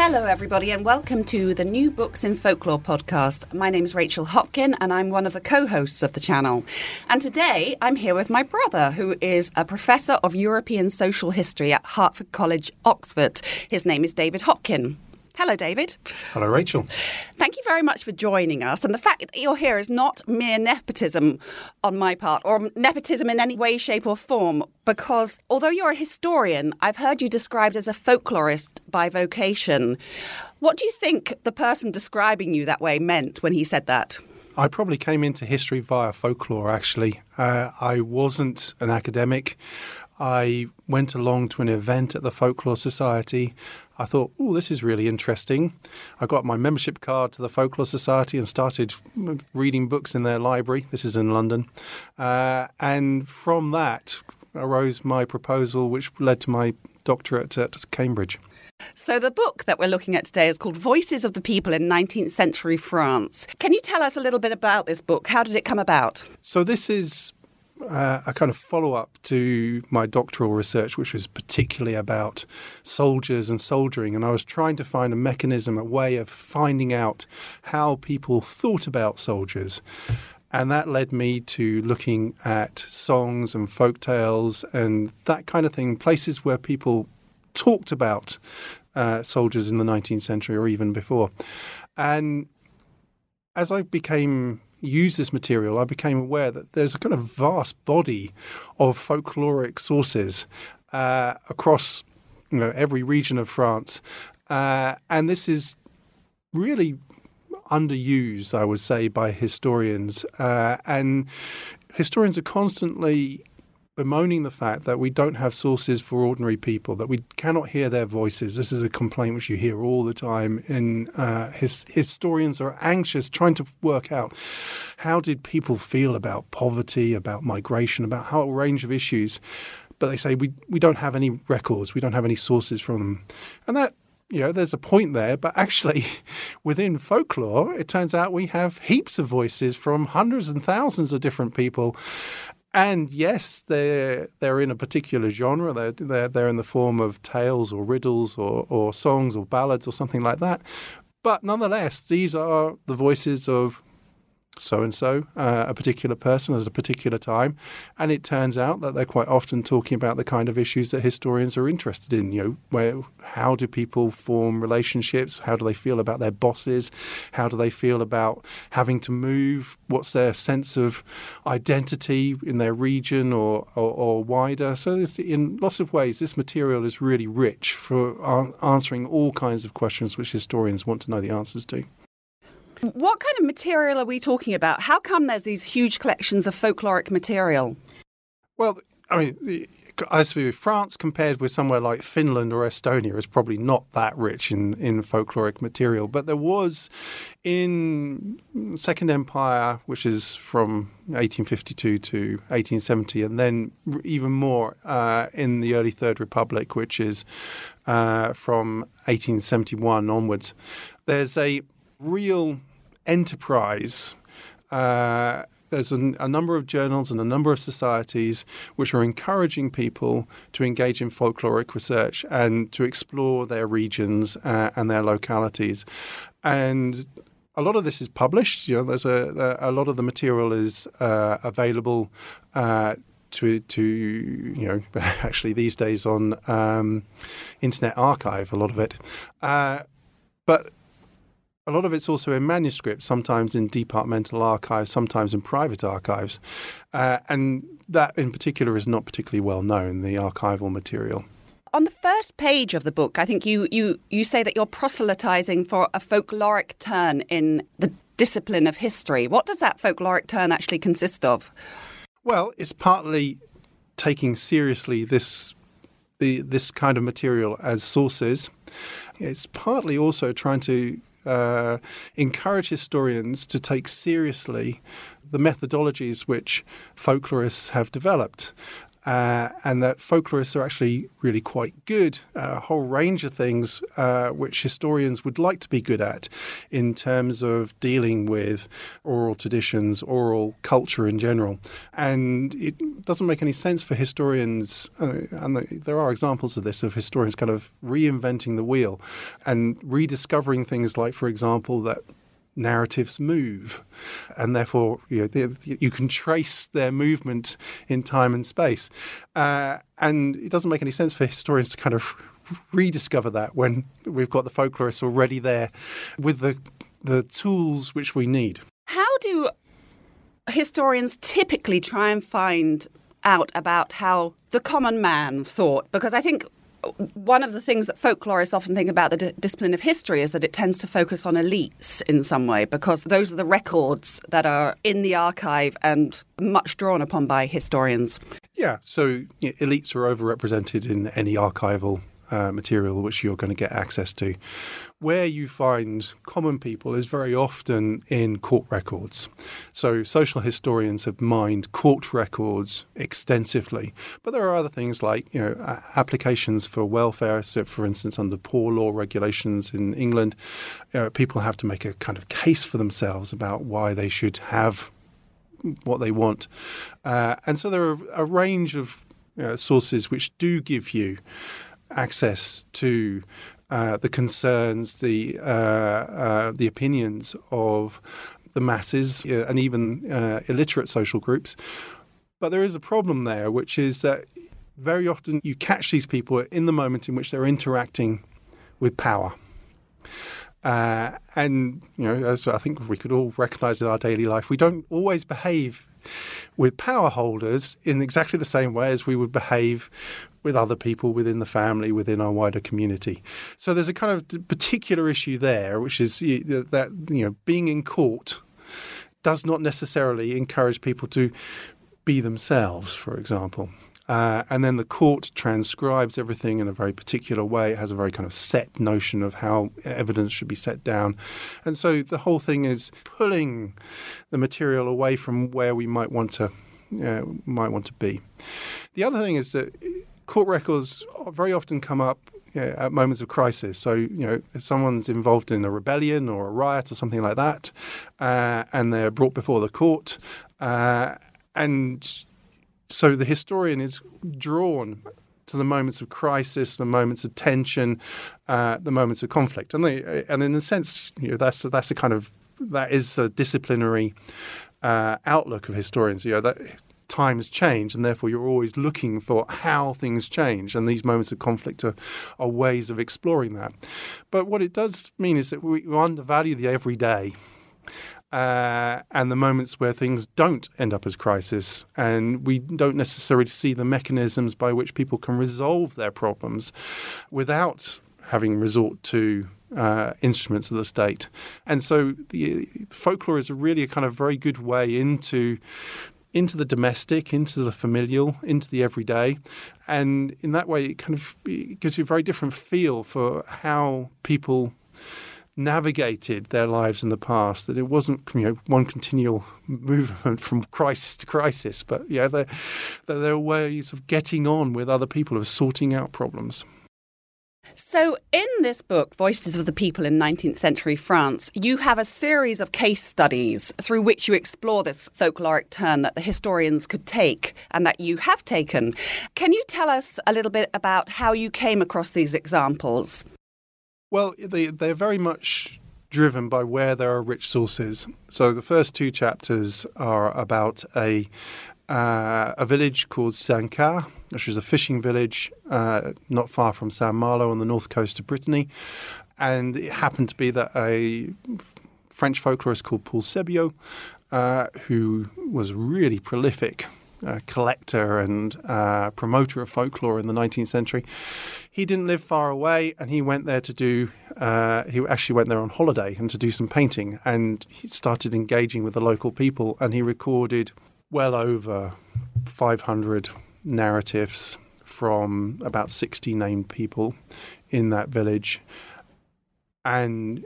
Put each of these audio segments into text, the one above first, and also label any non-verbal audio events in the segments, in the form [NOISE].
Hello, everybody, and welcome to the New Books in Folklore podcast. My name is Rachel Hopkin, and I'm one of the co hosts of the channel. And today I'm here with my brother, who is a professor of European social history at Hertford College, Oxford. His name is David Hopkin. Hello, David. Hello, Rachel. Thank you very much for joining us. And the fact that you're here is not mere nepotism on my part, or nepotism in any way, shape, or form, because although you're a historian, I've heard you described as a folklorist by vocation. What do you think the person describing you that way meant when he said that? I probably came into history via folklore, actually. Uh, I wasn't an academic. I went along to an event at the Folklore Society. I thought, oh, this is really interesting. I got my membership card to the Folklore Society and started reading books in their library. This is in London. Uh, and from that arose my proposal, which led to my doctorate at Cambridge. So, the book that we're looking at today is called Voices of the People in 19th Century France. Can you tell us a little bit about this book? How did it come about? So, this is uh, a kind of follow up to my doctoral research, which was particularly about soldiers and soldiering. And I was trying to find a mechanism, a way of finding out how people thought about soldiers. And that led me to looking at songs and folk tales and that kind of thing, places where people talked about uh, soldiers in the 19th century or even before. And as I became use this material, I became aware that there's a kind of vast body of folkloric sources uh, across you know every region of France, uh, and this is really underused, I would say, by historians, uh, and historians are constantly bemoaning the fact that we don't have sources for ordinary people, that we cannot hear their voices. This is a complaint which you hear all the time. In uh, his, historians are anxious, trying to work out how did people feel about poverty, about migration, about how a range of issues. But they say we we don't have any records, we don't have any sources from them, and that you know, there's a point there, but actually, [LAUGHS] within folklore, it turns out we have heaps of voices from hundreds and thousands of different people. And yes, they're they're in a particular genre. They're they're, they're in the form of tales or riddles or, or songs or ballads or something like that. But nonetheless, these are the voices of so and so, a particular person at a particular time. And it turns out that they're quite often talking about the kind of issues that historians are interested in. You know, where how do people form relationships? How do they feel about their bosses? How do they feel about having to move? What's their sense of identity in their region or, or, or wider? So, in lots of ways, this material is really rich for answering all kinds of questions which historians want to know the answers to. What kind of material are we talking about? How come there's these huge collections of folkloric material? Well, I mean, as for France compared with somewhere like Finland or Estonia is probably not that rich in, in folkloric material. But there was in Second Empire, which is from 1852 to 1870, and then even more uh, in the early Third Republic, which is uh, from 1871 onwards. There's a real enterprise. Uh, there's a, a, number of journals and a number of societies which are encouraging people to engage in folkloric research and to explore their regions uh, and their localities. And a lot of this is published. You know, there's a, a lot of the material is uh, available. Uh, to, to you know [LAUGHS] actually these days on um, Internet Archive a lot of it, uh, but a lot of it's also in manuscript, sometimes in departmental archives, sometimes in private archives. Uh, and that in particular is not particularly well known, the archival material. On the first page of the book, I think you, you, you say that you're proselytizing for a folkloric turn in the discipline of history. What does that folkloric turn actually consist of? Well, it's partly taking seriously this the, this kind of material as sources. It's partly also trying to uh, encourage historians to take seriously the methodologies which folklorists have developed uh, and that folklorists are actually really quite good at a whole range of things uh, which historians would like to be good at in terms of dealing with oral traditions, oral culture in general. And it doesn't make any sense for historians, uh, and there are examples of this, of historians kind of reinventing the wheel and rediscovering things like, for example, that narratives move, and therefore you, know, they, you can trace their movement in time and space. Uh, and it doesn't make any sense for historians to kind of rediscover that when we've got the folklorists already there with the the tools which we need. How do historians typically try and find out about how the common man thought? Because I think one of the things that folklorists often think about the d- discipline of history is that it tends to focus on elites in some way because those are the records that are in the archive and much drawn upon by historians. Yeah, so you know, elites are overrepresented in any archival uh, material which you're going to get access to. Where you find common people is very often in court records. So social historians have mined court records extensively, but there are other things like you know applications for welfare. So, for instance, under poor law regulations in England, uh, people have to make a kind of case for themselves about why they should have what they want, uh, and so there are a range of uh, sources which do give you access to uh, the concerns, the uh, uh, the opinions of the masses and even uh, illiterate social groups. But there is a problem there, which is that very often you catch these people in the moment in which they're interacting with power. Uh, and you know, as I think we could all recognise in our daily life, we don't always behave with power holders in exactly the same way as we would behave with other people within the family, within our wider community. So there's a kind of particular issue there, which is that you know being in court does not necessarily encourage people to be themselves, for example. Uh, and then the court transcribes everything in a very particular way. It has a very kind of set notion of how evidence should be set down. And so the whole thing is pulling the material away from where we might want to uh, might want to be. The other thing is that court records very often come up know, at moments of crisis. So, you know, if someone's involved in a rebellion or a riot or something like that, uh, and they're brought before the court, uh, and so the historian is drawn to the moments of crisis, the moments of tension, uh, the moments of conflict, and they, and in a sense, you know, that's that's a kind of that is a disciplinary uh, outlook of historians. You know that times change, and therefore you're always looking for how things change, and these moments of conflict are, are ways of exploring that. But what it does mean is that we undervalue the everyday uh, and the moments where things don't end up as crisis, and we don't necessarily see the mechanisms by which people can resolve their problems without having resort to uh, instruments of the state. And so the, folklore is really a kind of very good way into into the domestic, into the familial, into the everyday. And in that way, it kind of it gives you a very different feel for how people navigated their lives in the past. That it wasn't you know one continual movement from crisis to crisis, but yeah, there there are ways of getting on with other people, of sorting out problems. So, in this book, Voices of the People in 19th Century France, you have a series of case studies through which you explore this folkloric turn that the historians could take and that you have taken. Can you tell us a little bit about how you came across these examples? Well, they, they're very much driven by where there are rich sources. So the first two chapters are about a uh, a village called Saint-Cast, which is a fishing village uh, not far from Saint Malo on the north coast of Brittany. And it happened to be that a French folklorist called Paul Sébillot, uh, who was really prolific collector and promoter of folklore in the 19th century. He didn't live far away, and he went there to do. Uh, he actually went there on holiday and to do some painting, and he started engaging with the local people, and he recorded well over 500 narratives from about 60 named people in that village. And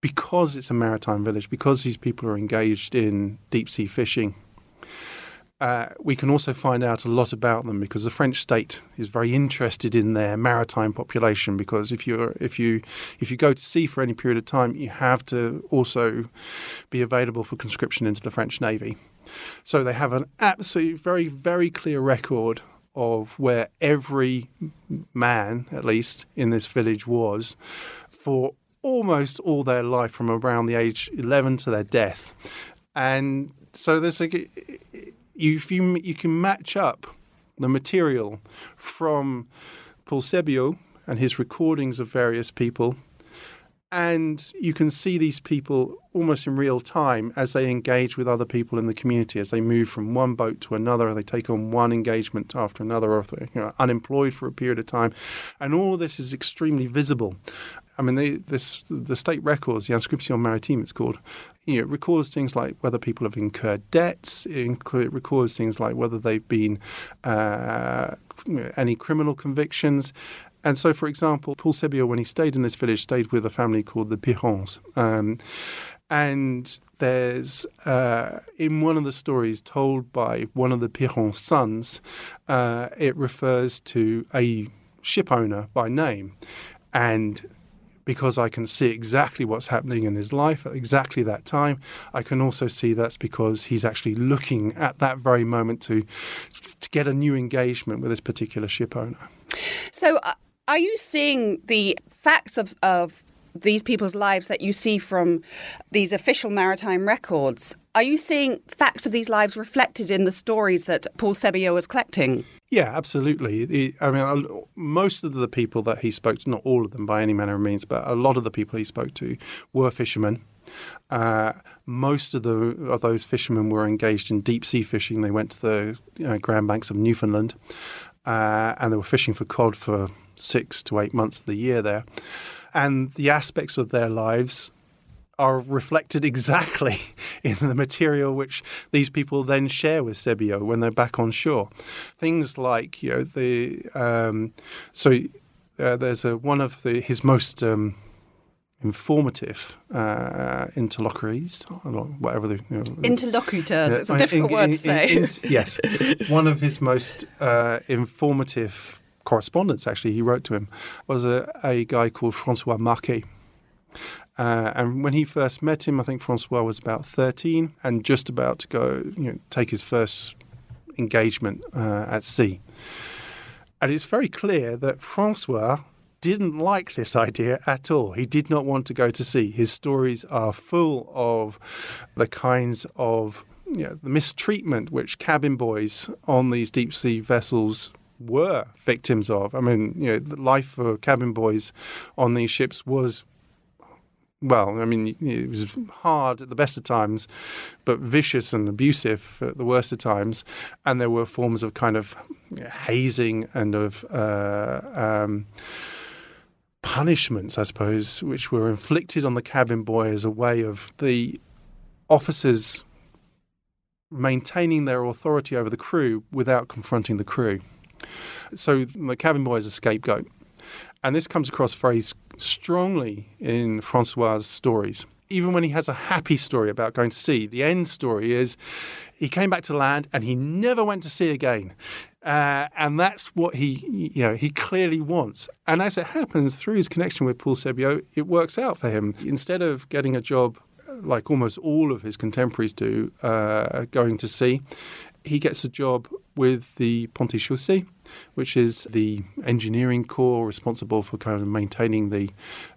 because it's a maritime village, because these people are engaged in deep sea fishing, uh, we can also find out a lot about them because the French state is very interested in their maritime population. Because if you if you if you go to sea for any period of time, you have to also be available for conscription into the French navy. So they have an absolutely very very clear record of where every man, at least in this village, was for almost all their life from around the age 11 to their death. And so there's a you, if you you can match up the material from Paul Sébillot and his recordings of various people, and you can see these people almost in real time as they engage with other people in the community, as they move from one boat to another, they take on one engagement after another, or you know, unemployed for a period of time, and all this is extremely visible. I mean, they, this the state records, the Inscription Maritime, it's called. You know, it records things like whether people have incurred debts. It records things like whether they've been uh, any criminal convictions. And so, for example, Paul Sébillot, when he stayed in this village, stayed with a family called the Pirons. Um, and there's uh, in one of the stories told by one of the Piron sons, uh, it refers to a ship owner by name. And because I can see exactly what's happening in his life at exactly that time. I can also see that's because he's actually looking at that very moment to to get a new engagement with this particular ship owner. So, uh, are you seeing the facts of, of these people's lives that you see from these official maritime records, are you seeing facts of these lives reflected in the stories that Paul Sébillot was collecting? Yeah, absolutely. I mean, most of the people that he spoke to, not all of them by any manner of means, but a lot of the people he spoke to were fishermen. Uh, most of the of those fishermen were engaged in deep sea fishing. They went to the you know, Grand Banks of Newfoundland, uh, and they were fishing for cod for six to eight months of the year there and the aspects of their lives are reflected [LAUGHS] exactly in the material which these people then share with Sébillot when they're back on shore. Things like, you know, the um, so uh, there's a, one of the his most um, informative uh, interlocutors, whatever the you know, interlocutors. it's a difficult in, word to say. In, [LAUGHS] yes, one of his most uh, informative correspondence actually he wrote to him was a, a guy called Francois Marquet. Uh, and when he first met him, I think Francois was about 13 and just about to go, you know, take his first engagement uh, at sea. And it's very clear that Francois didn't like this idea at all. He did not want to go to sea. His stories are full of the kinds of you know, the mistreatment which cabin boys on these deep sea vessels were victims of. I mean, you know, the life for cabin boys on these ships was well, I mean, it was hard at the best of times, but vicious and abusive at the worst of times. And there were forms of kind of hazing and of uh, um, punishments, I suppose, which were inflicted on the cabin boy as a way of the officers maintaining their authority over the crew without confronting the crew. So the cabin boy is a scapegoat. And this comes across very strongly in Francois' stories. Even when he has a happy story about going to sea, the end story is he came back to land and he never went to sea again. Uh, and that's what he, you know, he clearly wants. And as it happens, through his connection with Paul Sébillot, it works out for him. Instead of getting a job like almost all of his contemporaries do, uh, going to sea, he gets a job with the Ponts et Chaussées, which is the engineering corps responsible for kind of maintaining the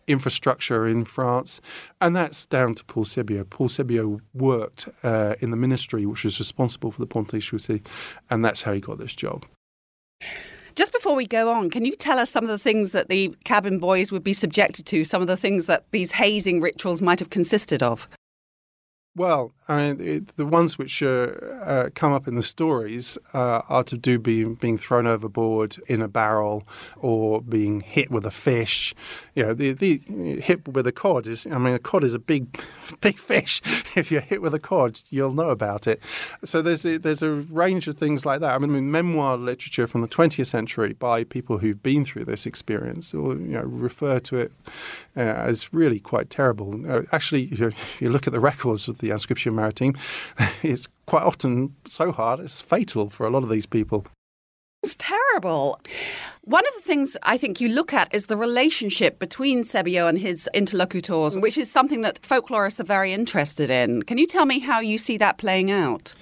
infrastructure in France. And that's down to Paul Sébillot. Paul Sébillot worked uh, in the ministry which was responsible for the Ponts et Chaussées, and that's how he got this job. Just before we go on, can you tell us some of the things that the cabin boys would be subjected to, some of the things that these hazing rituals might have consisted of? Well, I mean, it, the ones which uh, uh, come up in the stories uh, are to do being being thrown overboard in a barrel or being hit with a fish. You know, the, the hit with a cod is. I mean, a cod is a big, [LAUGHS] big fish. [LAUGHS] If you're hit with a cod, you'll know about it. So there's a, there's a range of things like that. I mean, memoir literature from the 20th century by people who've been through this experience, or you know, refer to it uh, as really quite terrible. Uh, actually, [LAUGHS] if you look at the records of the the Inscription Maritime, [LAUGHS] it's quite often so hard it's fatal for a lot of these people. It's terrible. One of the things I think you look at is the relationship between Sébillot and his interlocutors, which is something that folklorists are very interested in. Can you tell me how you see that playing out?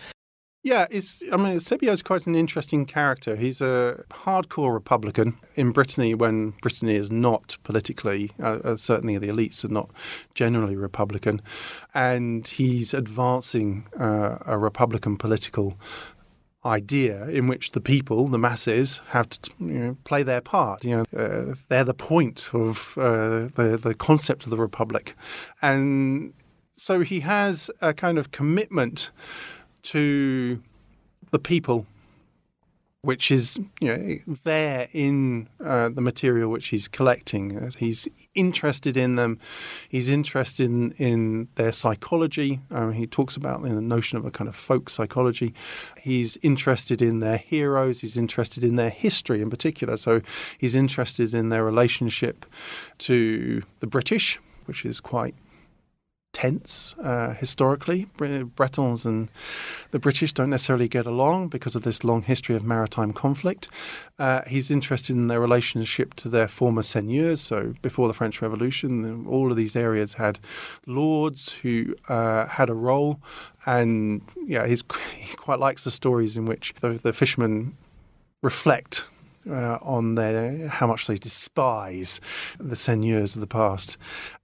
Yeah, it's. I mean, is quite an interesting character. He's a hardcore Republican in Brittany when Brittany is not politically, uh, uh, certainly the elites are not generally Republican, and he's advancing uh, a Republican political idea in which the people, the masses, have to you know, play their part. You know, uh, they're the point of uh, the the concept of the republic, and so he has a kind of commitment to the people, which is you know there in uh, the material which he's collecting. He's interested in them. He's interested in, in their psychology. Um, he talks about the notion of a kind of folk psychology. He's interested in their heroes. He's interested in their history in particular. So he's interested in their relationship to the British, which is quite tense uh, historically. Bretons and the British don't necessarily get along because of this long history of maritime conflict. Uh, he's interested in their relationship to their former seigneurs. So before the French Revolution, all of these areas had lords who uh, had a role. And yeah, [LAUGHS] he quite likes the stories in which the, the fishermen reflect uh, on their how much they despise the seigneurs of the past.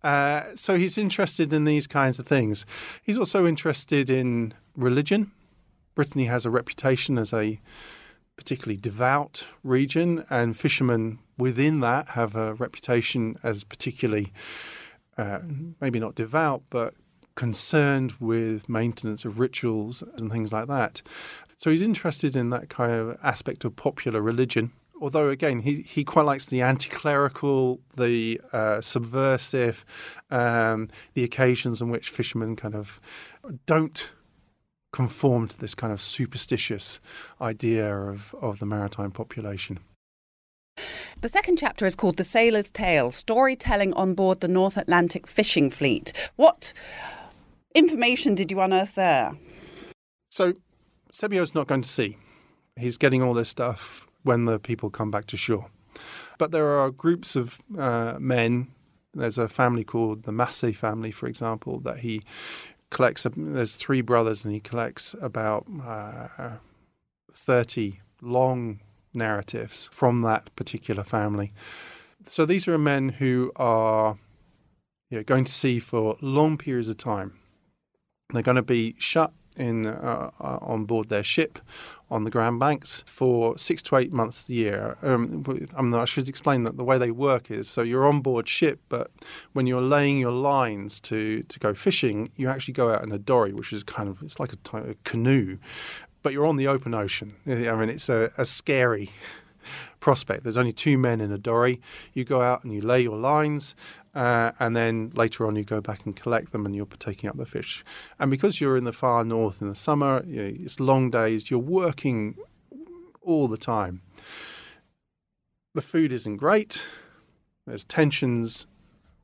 Uh, so he's interested in these kinds of things. He's also interested in religion. Brittany has a reputation as a particularly devout region, and fishermen within that have a reputation as particularly uh, maybe not devout, but concerned with maintenance of rituals and things like that. So he's interested in that kind of aspect of popular religion although again he, he quite likes the anti-clerical, the uh, subversive, um, the occasions in which fishermen kind of don't conform to this kind of superstitious idea of, of the maritime population. The second chapter is called The Sailor's Tale Storytelling on Board the North Atlantic Fishing Fleet. What information did you unearth there? So, Sébillot's not going to sea. He's getting all this stuff when the people come back to shore. But there are groups of uh, men. There's a family called the Massey family, for example, that he collects. There's three brothers, and he collects about uh, 30 long narratives from that particular family. So these are men who are you know, going to sea for long periods of time. They're going to be shut in uh, uh, on board their ship on the Grand Banks for six to eight months a year. Um, I, mean, I should explain that the way they work is so you're on board ship, but when you're laying your lines to, to go fishing, you actually go out in a dory, which is kind of it's like a, a canoe, but you're on the open ocean. I mean, it's a, a scary prospect. There's only two men in a dory. You go out and you lay your lines, uh, and then later on you go back and collect them and you're taking up the fish. And because you're in the far north in the summer, you know, it's long days, you're working all the time. The food isn't great, there's tensions.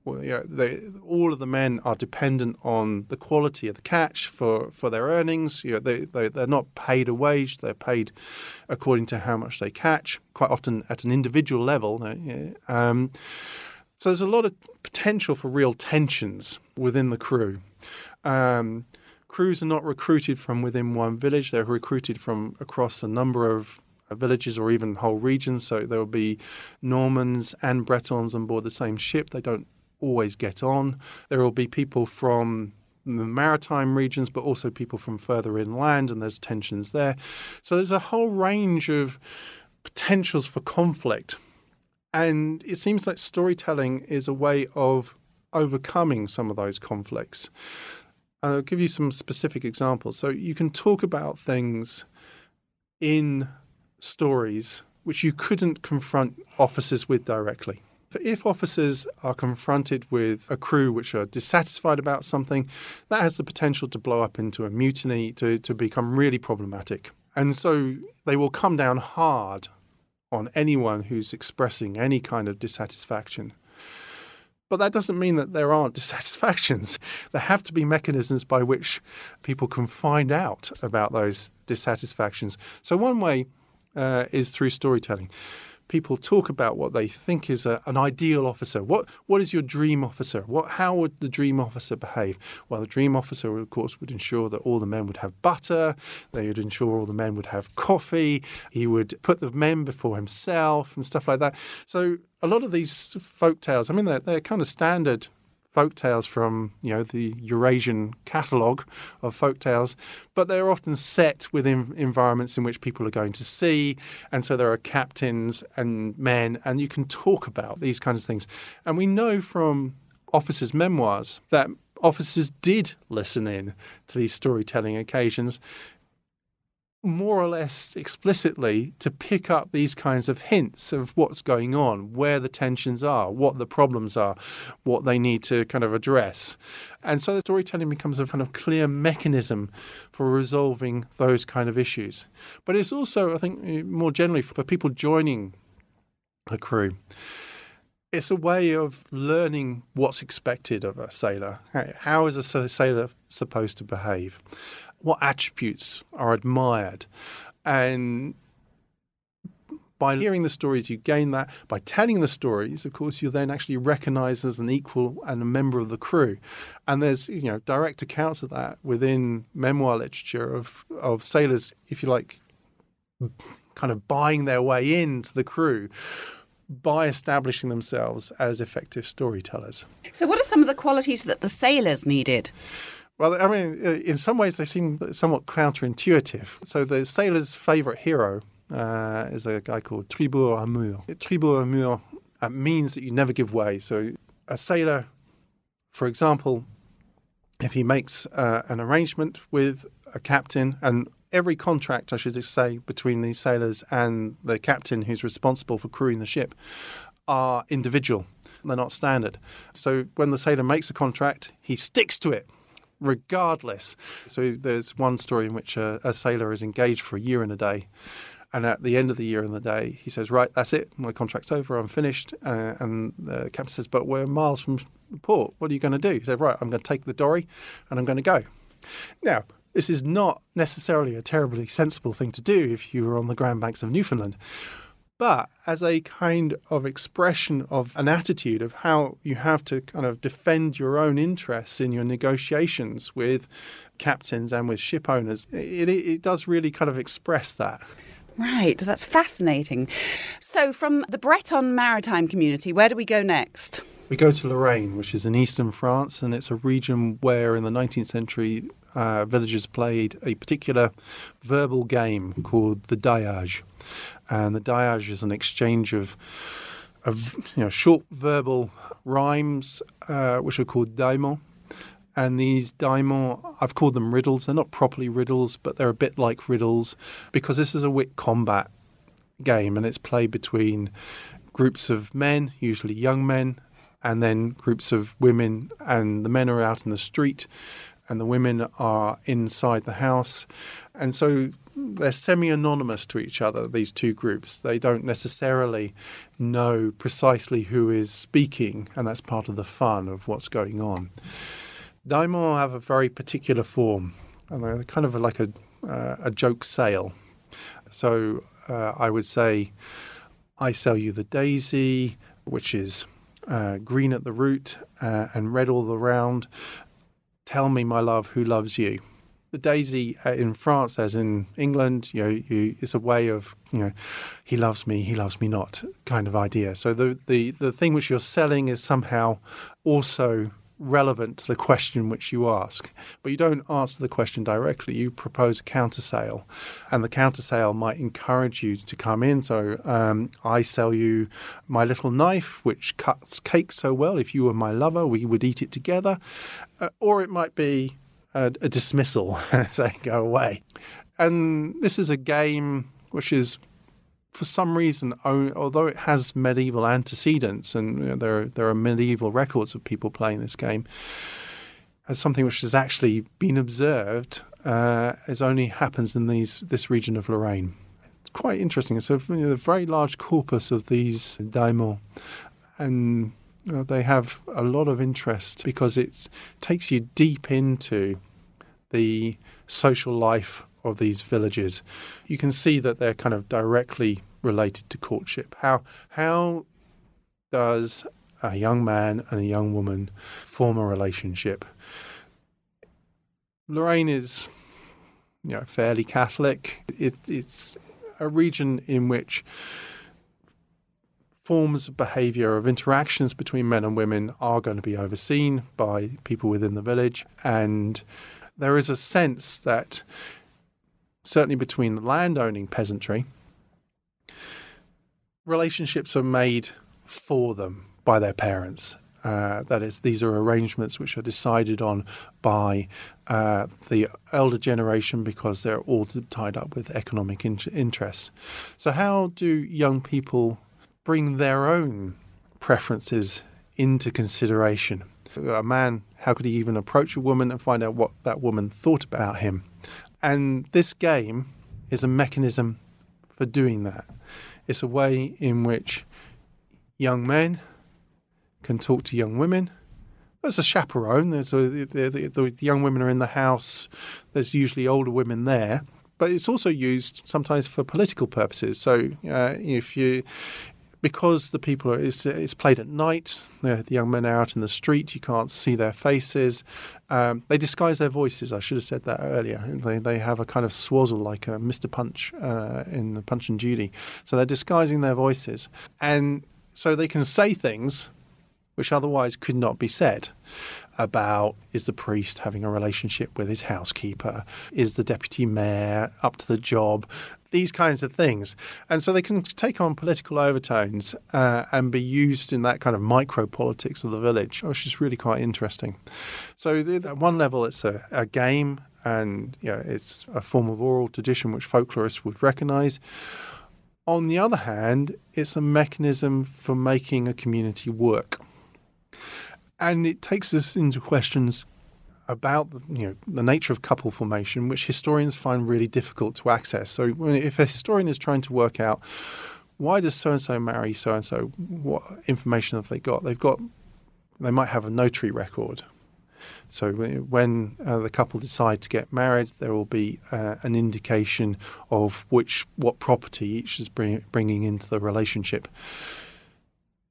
Well, they, all of the men are dependent on the quality of the catch for, for their earnings. You know, they, they, they're not paid a wage, they're paid according to how much they catch, quite often at an individual level. Um, so there's a lot of potential for real tensions within the crew. Um, crews are not recruited from within one village, they're recruited from across a number of villages or even whole regions. So there will be Normans and Bretons on board the same ship. They don't always get on. There will be people from the maritime regions, but also people from further inland, and there's tensions there. So there's a whole range of potentials for conflict and it seems like storytelling is a way of overcoming some of those conflicts. I'll give you some specific examples. So you can talk about things in stories which you couldn't confront officers with directly. If officers are confronted with a crew which are dissatisfied about something, that has the potential to blow up into a mutiny, to, to become really problematic. And so they will come down hard on anyone who's expressing any kind of dissatisfaction. But that doesn't mean that there aren't [LAUGHS] dissatisfactions. There have to be mechanisms by which people can find out about those dissatisfactions. So, one way uh, is through storytelling people talk about what they think is a, an ideal officer. What what is your dream officer? What how would the dream officer behave? Well, the dream officer, of course, would ensure that all the men would have butter. They would ensure all the men would have coffee. He would put the men before himself and stuff like that. So a lot of these folk tales, I mean, they're, they're kind of standard folk tales from you know the Eurasian catalogue of folk tales, but they're often set within environments in which people are going to sea, and so there are captains and men, and you can talk about these kinds of things. And we know from officers' memoirs that officers did listen in to these storytelling occasions more or less explicitly to pick up these kinds of hints of what's going on, where the tensions are, what the problems are, what they need to kind of address. And so the storytelling becomes a kind of clear mechanism for resolving those kind of issues. But it's also, I think, more generally for people joining the crew it's a way of learning what's expected of a sailor. How is a sailor supposed to behave? what attributes are admired. And by hearing the stories, you gain that. By telling the stories, of course, you're then actually recognized as an equal and a member of the crew. And there's, you know, direct accounts of that within memoir literature of, of sailors, if you like, kind of buying their way into the crew by establishing themselves as effective storytellers. So, what are some of the qualities that the sailors needed? Well, I mean, in some ways they seem somewhat counterintuitive. So the sailor's favourite hero uh, is a guy called Tribord Amure. Tribord Amure uh, means that you never give way. So a sailor, for example, if he makes uh, an arrangement with a captain and every contract, I should say, between these sailors and the captain who's responsible for crewing the ship are individual. They're not standard. So when the sailor makes a contract, he sticks to it regardless. So there's one story in which a, a, sailor is engaged for a year and a day. And at the end of the year and the day, he says, Right, that's it. My contract's over. I'm finished. Uh, and the captain says, But we're miles from the port. What are you going to do? He said, Right, I'm going to take the dory and I'm going to go. Now, this is not necessarily a terribly sensible thing to do if you were on the Grand Banks of Newfoundland but as a kind of expression of an attitude of how you have to kind of defend your own interests in your negotiations with captains and with ship owners, it, it does really kind of express that. Right, that's fascinating. So, from the Breton maritime community, where do we go next? We go to Lorraine, which is in eastern France, and it's a region where in the 19th century uh, villagers played a particular verbal game called the diage and the diage is an exchange of of you know short verbal rhymes uh, which are called daimons. And these daimons, I've called them riddles. They're not properly riddles, but they're a bit like riddles because this is a wit combat game and it's played between groups of men, usually young men, and then groups of women. And the men are out in the street and the women are inside the house. And so they're semi-anonymous to each other. These two groups, they don't necessarily know precisely who is speaking, and that's part of the fun of what's going on. Daimons have a very particular form, and they're kind of like a uh, a joke sale. So uh, I would say, I sell you the daisy, which is uh, green at the root uh, and red all around. Tell me, my love, who loves you the daisy uh, in France, as in England, you know, you, it's a way of you know, he loves me, he loves me not kind of idea. So the the the thing which you're selling is somehow also relevant to the question which you ask. But you don't answer the question directly. You propose a counter sale, and the counter sale might encourage you to come in. So um, I sell you my little knife, which cuts cake so well. If you were my lover, we would eat it together. Uh, or it might be a, a dismissal, [LAUGHS] saying go away. And this is a game which is for some reason, although it has medieval antecedents and you know, there there are medieval records of people playing this game, as something which has actually been observed uh, as only happens in these this region of Lorraine. It's quite interesting. So you know, a very large corpus of these daimons, and you know, they have a lot of interest because it takes you deep into the social life of these villages, you can see that they're kind of directly related to courtship. How how does a young man and a young woman form a relationship? Lorraine is, you know, fairly Catholic. It, it's a region in which forms of behavior of interactions between men and women are going to be overseen by people within the village and there is a sense that certainly between the landowning peasantry, relationships are made for them by their parents. Uh, that is, these are arrangements which are decided on by uh, the elder generation because they're all tied up with economic in- interests. So, how do young people bring their own preferences into consideration? A man, how could he even approach a woman and find out what that woman thought about him? And this game is a mechanism for doing that. It's a way in which young men can talk to young women. There's a chaperone. There's a, the, the, the young women are in the house. There's usually older women there, but it's also used sometimes for political purposes. So uh, if you because the people are it's, it's played at night. The, young men are out in the street. You can't see their faces. Um, they disguise their voices. I should have said that earlier. They they have a kind of swazzle like a Mr. Punch uh, in Punch and Judy. So they're disguising their voices, and so they can say things which otherwise could not be said about is the priest having a relationship with his housekeeper? Is the deputy mayor up to the job? These kinds of things. And so they can take on political overtones uh, and be used in that kind of micro politics of the village, which is really quite interesting. So, at one level, it's a, a game and you know, it's a form of oral tradition which folklorists would recognize. On the other hand, it's a mechanism for making a community work and it takes us into questions about you know the nature of couple formation, which historians find really difficult to access. So, if a historian is trying to work out why does so and so marry so and so, what information have they got? They've got they might have a notary record. So when uh, the couple decide to get married, there will be uh, an indication of which what property each is bring, bringing into the relationship.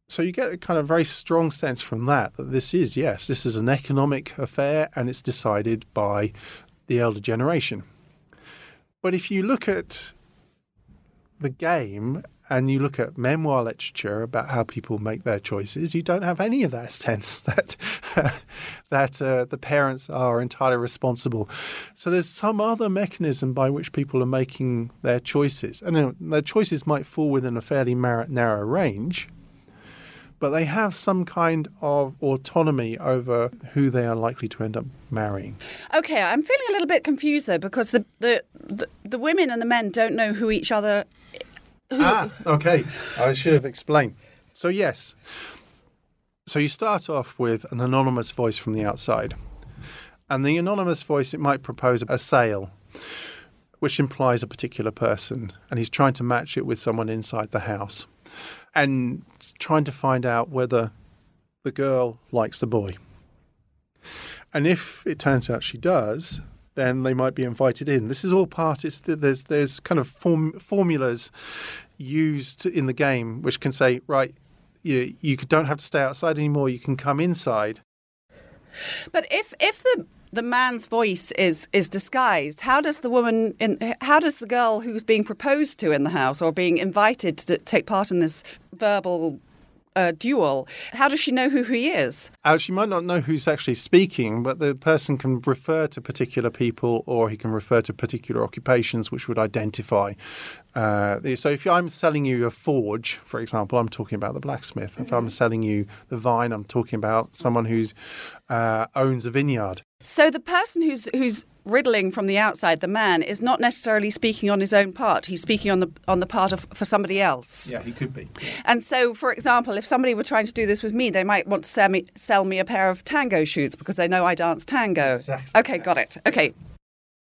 So you get a kind of very strong sense from that that this is, yes, this is an economic affair and it's decided by the elder generation. But if you look at the game and you look at memoir literature about how people make their choices, you don't have any of that [LAUGHS] sense that [LAUGHS] that uh, the parents are entirely responsible. So there's some other mechanism by which people are making their choices, and their choices might fall within a fairly narrow range but they have some kind of autonomy over who they are likely to end up marrying. Okay, I'm feeling a little bit confused though because the the, the, the women and the men don't know who each other. Who, ah, okay. I should have explained. So yes, so you start off with an anonymous voice from the outside, and the anonymous voice it might propose a sale which implies a particular person, and he's trying to match it with someone inside the house and trying to find out whether the girl likes the boy. And if it turns out she does, then they might be invited in. This is all part. It's, there's there's kind of form, formulas used in the game which can say, right, you you don't have to stay outside anymore. You can come inside. But if if the the man's voice is is disguised, how does the woman in how does the girl who's being proposed to in the house or being invited to take part in this verbal uh, duel. How does she know who he is? Uh, she might not know who's actually speaking, but the person can refer to particular people or he can refer to particular occupations which would identify. Uh, so if I'm selling you a forge, for example, I'm talking about the blacksmith. If I'm mm-hmm. selling you the vine, I'm talking about someone who uh, owns a vineyard. So the person who's who's riddling from the outside, the man, is not necessarily speaking on his own part. He's speaking on the on the part of for somebody else. Yeah, he could be. And so, for example, if somebody were trying to do this with me, they might want to sell me sell me a pair of tango shoes because they know I dance tango. Exactly. Okay, got it. Okay.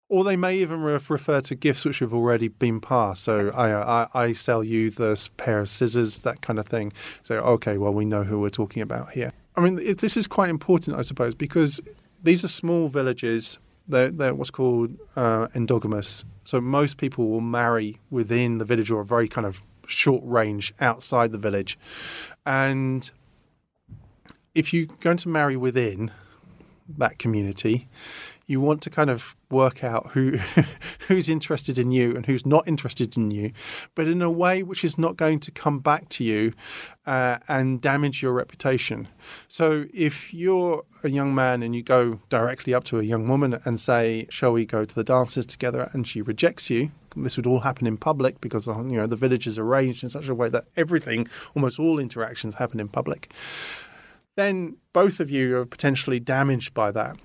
Or they may even re- refer to gifts which have already been passed. So I, I, I sell you this pair of scissors, that kind of thing. So okay, well we know who we're talking about here. I mean, it, this is quite important, I suppose, because these are small villages. They're, they're what's called uh, endogamous. So most people will marry within the village or a very kind of short range outside the village. And if you're going to marry within that community, you want to kind of work out who [LAUGHS] who's interested in you and who's not interested in you, but in a way which is not going to come back to you uh, and damage your reputation. So if you're a young man and you go directly up to a young woman and say, "Shall we go to the dances together?" and she rejects you, this would all happen in public because you know the village is arranged in such a way that everything, almost all interactions, happen in public. Then both of you are potentially damaged by that.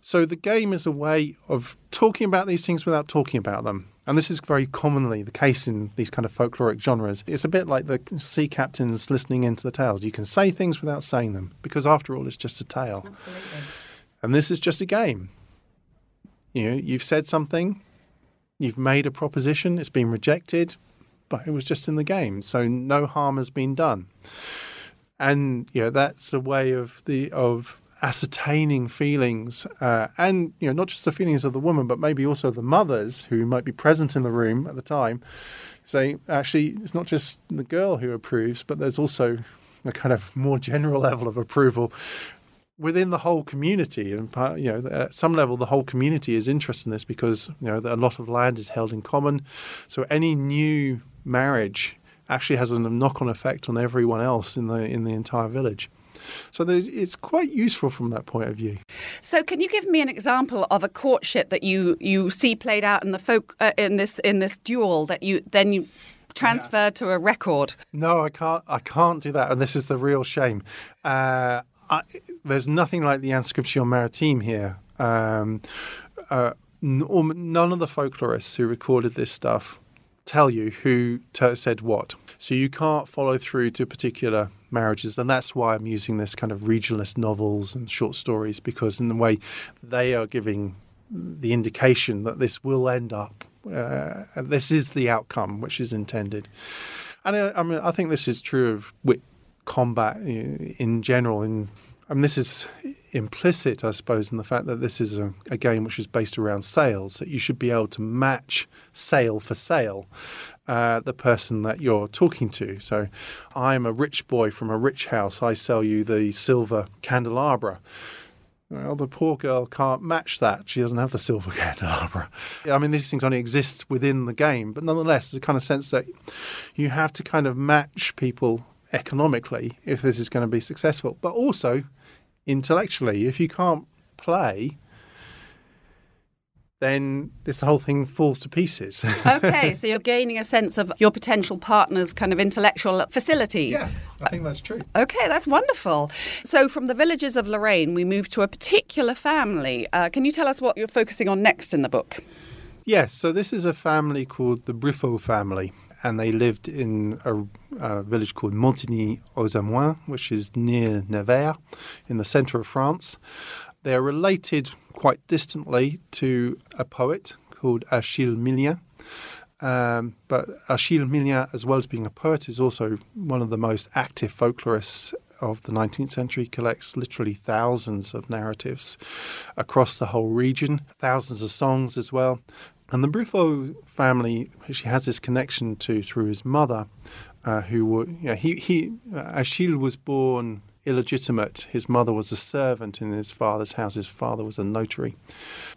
So the game is a way of talking about these things without talking about them. And this is very commonly the case in these kind of folkloric genres. It's a bit like the sea captains listening into the tales. You can say things without saying them because, after all, it's just a tale. Absolutely. And this is just a game. You know, you've said something, you've made a proposition, it's been rejected, but it was just in the game, so no harm has been done. And you know, that's a way of the of ascertaining feelings, uh, and you know, not just the feelings of the woman, but maybe also the mothers who might be present in the room at the time, saying, actually, it's not just the girl who approves, but there's also a kind of more general level of approval within the whole community, and part- you know, at some level, the whole community is interested in this because you know a lot of land is held in common. So any new marriage actually has a knock-on effect on everyone else in the in the entire village. So it's quite useful from that point of view. So, can you give me an example of a courtship that you you see played out in the folk uh, in this in this duel that you then you transfer to a record? No, I can't. I can't do that, and this is the real shame. Uh, I, there's nothing like the Inscription Maritime here. Um, uh, n- none of the folklorists who recorded this stuff tell you who t- said what, so you can't follow through to particular marriages, and that's why I'm using this kind of regionalist novels and short stories because, in a way, they are giving the indication that this will end up. Uh, this is the outcome which is intended. And uh, I, I mean, I think this is true of wit combat in general. In Mean, this is implicit, I suppose, in the fact that this is a, a game which is based around sales. That you should be able to match sale for sale uh, the person that you're talking to. So, I'm a rich boy from a rich house. I sell you the silver candelabra. Well, the poor girl can't match that. She doesn't have the silver [LAUGHS] candelabra. I mean, these things only exist within the game, but nonetheless, there's a kind of sense that you have to kind of match people economically if this is going to be successful, but also intellectually. If you can't play, then this whole thing falls to pieces. [LAUGHS] Okay, so you're gaining a sense of your potential partner's kind of intellectual facility. Yeah, I think that's true. Okay, that's wonderful. So, from the villages of Lorraine, we move to a particular family. Uh, can you tell us what you're focusing on next in the book? Yes, so this is a family called the Briffaut family, and they lived in a, a village called Montigny aux Amognes, which is near Nevers in the centre of France. They are related quite distantly to a poet called Achille Millien. Um, but Achille Millien, as well as being a poet, is also one of the most active folklorists of the 19th century, collects literally thousands of narratives across the whole region, thousands of songs as well. And the Briffaut family, which he has this connection to through his mother, uh, who were, you know, he, he, uh, Achille was born illegitimate. His mother was a servant in his father's house. His father was a notary.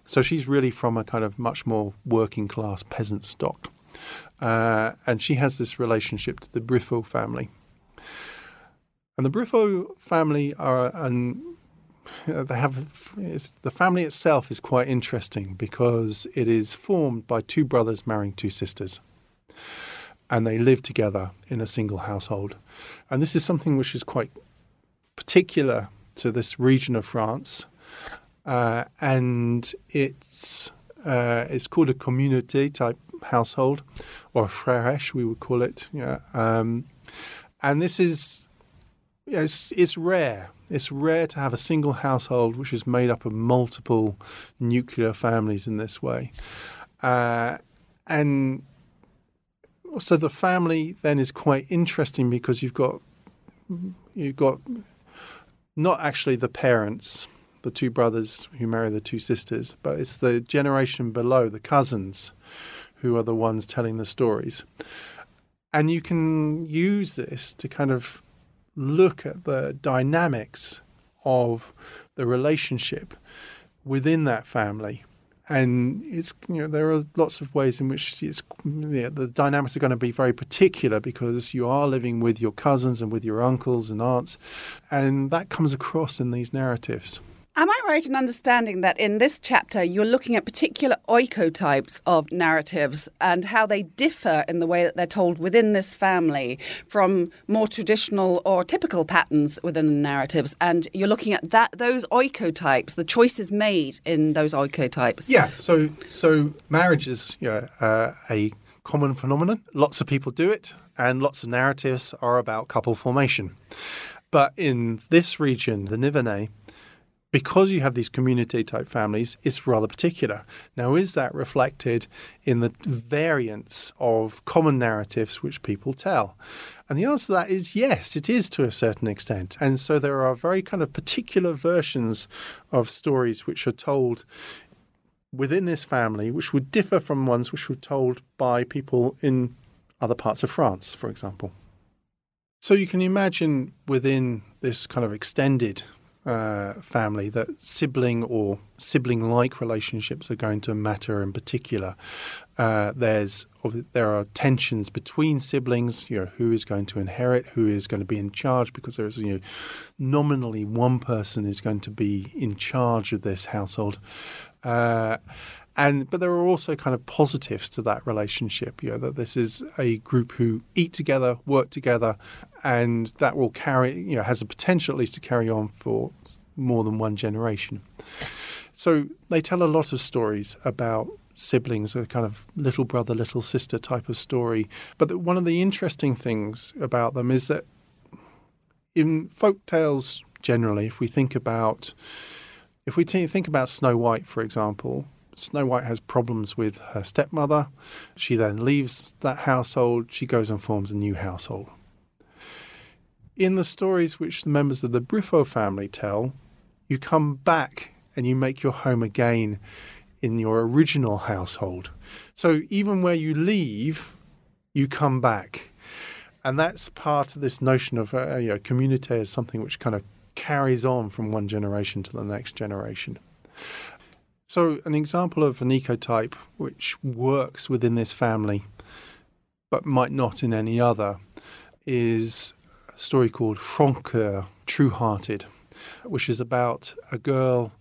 So she's really from a kind of much more working class peasant stock. Uh, and she has this relationship to the Briffaut family. And the Briffaut family are an they have the family itself is quite interesting because it is formed by two brothers marrying two sisters and they live together in a single household and this is something which is quite particular to this region of France uh, and it's uh, it's called a community type household or a we would call it. Yeah, um, and this is it's it's rare. It's rare to have a single household which is made up of multiple nuclear families in this way, uh, and so the family then is quite interesting because you've got you've got not actually the parents, the two brothers who marry the two sisters, but it's the generation below, the cousins, who are the ones telling the stories. And you can use this to kind of look at the dynamics of the relationship within that family and it's you know there are lots of ways in which it's yeah, the dynamics are going to be very particular because you are living with your cousins and with your uncles and aunts, and that comes across in these narratives. Am I right in understanding that in this chapter you're looking at particular oikotypes of narratives and how they differ in the way that they're told within this family from more traditional or typical patterns within the narratives? And you're looking at that those oikotypes, the choices made in those oikotypes. Yeah. So so marriage is yeah, uh, a common phenomenon. Lots of people do it, and lots of narratives are about couple formation. But in this region, the Nivernais, because you have these community type families, it's rather particular. Now, is that reflected in the variants of common narratives which people tell? And the answer to that is yes, it is to a certain extent. And so there are very kind of particular versions of stories which are told within this family, which would differ from ones which were told by people in other parts of France, for example. So you can imagine within this kind of extended uh, family that sibling or sibling like relationships are going to matter in particular. Uh, there's there are tensions between siblings. You know who is going to inherit, who is going to be in charge, because there's you know nominally one person is going to be in charge of this household. Uh, and but there are also kind of positives to that relationship you know that this is a group who eat together work together and that will carry you know has a potential at least to carry on for more than one generation. So they tell a lot of stories about siblings a kind of little brother little sister type of story. But one of the interesting things about them is that in folk tales generally if we think about if we think about Snow White, for example, Snow White has problems with her stepmother. She then leaves that household. She goes and forms a new household. In the stories which the members of the Briffaut family tell, you come back and you make your home again in your original household. So even where you leave, you come back. And that's part of this notion of uh, you know, community as something which kind of carries on from one generation to the next generation. So, an example of an ecotype which works within this family but might not in any other is a story called Francoeur, True Hearted, which is about a girl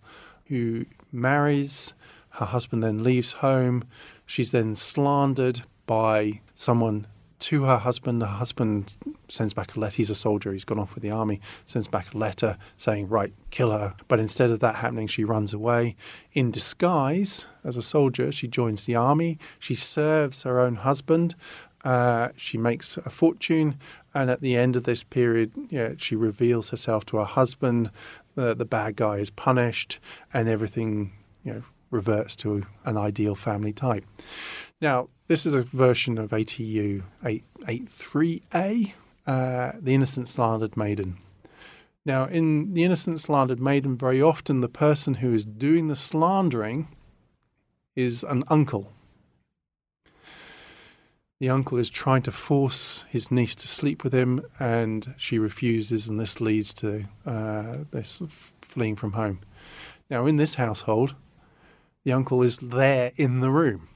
who marries, her husband then leaves home, she's then slandered by someone to her husband. Her husband sends back a letter. He's a soldier. He's gone off with the army. Sends back a letter saying, "Right, kill her." But instead of that happening, she runs away in disguise as a soldier. She joins the army. She serves her own husband. Uh, she makes a fortune, and at the end of this period, yeah, she reveals herself to her husband. The the bad guy is punished, and everything you know reverts to an ideal family type. Now, this is a version of ATU 883A, uh, The Innocent Slandered Maiden. Now, in The Innocent Slandered Maiden, very often the person who is doing the slandering is an uncle. The uncle is trying to force his niece to sleep with him, and she refuses, and this leads to uh, this fleeing from home. Now, in this household, the uncle is there in the room.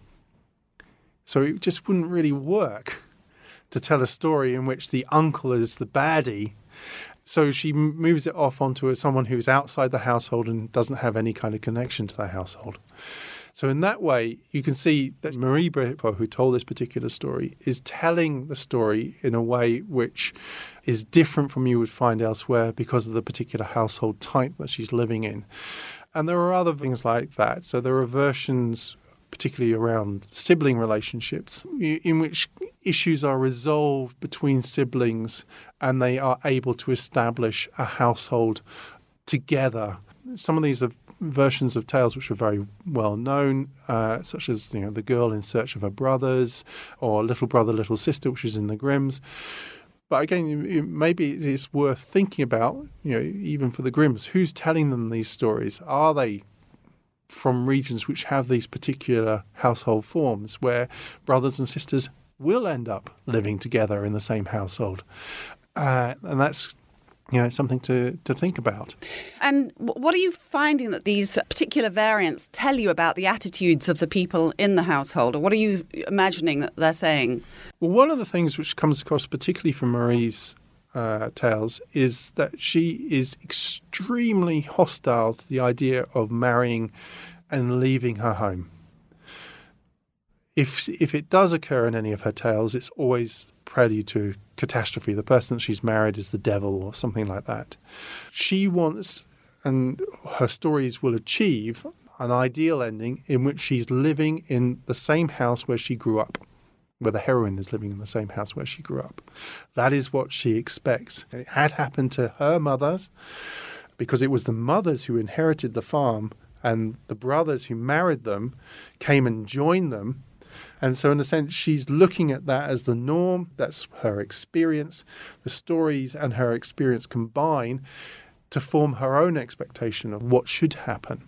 So it just wouldn't really work to tell a story in which the uncle is the baddie. So she moves it off onto someone who's outside the household and doesn't have any kind of connection to the household. So, in that way, you can see that Marie Briffaut, who told this particular story, is telling the story in a way which is different from you would find elsewhere because of the particular household type that she's living in. And there are other things like that. So, there are versions particularly around sibling relationships, in which issues are resolved between siblings and they are able to establish a household together. Some of these are versions of tales which are very well known, uh, such as you know the girl in search of her brothers, or little brother, little sister, which is in the Grimms. But again, maybe it's worth thinking about, you know, even for the Grimms, who's telling them these stories? Are they from regions which have these particular household forms where brothers and sisters will end up living together in the same household. Uh, and that's you know something to, to think about. And what are you finding that these particular variants tell you about the attitudes of the people in the household, or what are you imagining that they're saying? Well, one of the things which comes across particularly from Marie's uh, tales is that she is extremely hostile to the idea of marrying and leaving her home. If if it does occur in any of her tales, it's always prelude to catastrophe. The person that she's married is the devil or something like that. She wants, and her stories will achieve an ideal ending in which she's living in the same house where she grew up where the heroine is living in the same house where she grew up. That is what she expects. It had happened to her mothers because it was the mothers who inherited the farm and the brothers who married them came and joined them. And so, in a sense, she's looking at that as the norm. That's her experience. The stories and her experience combine to form her own expectation of what should happen.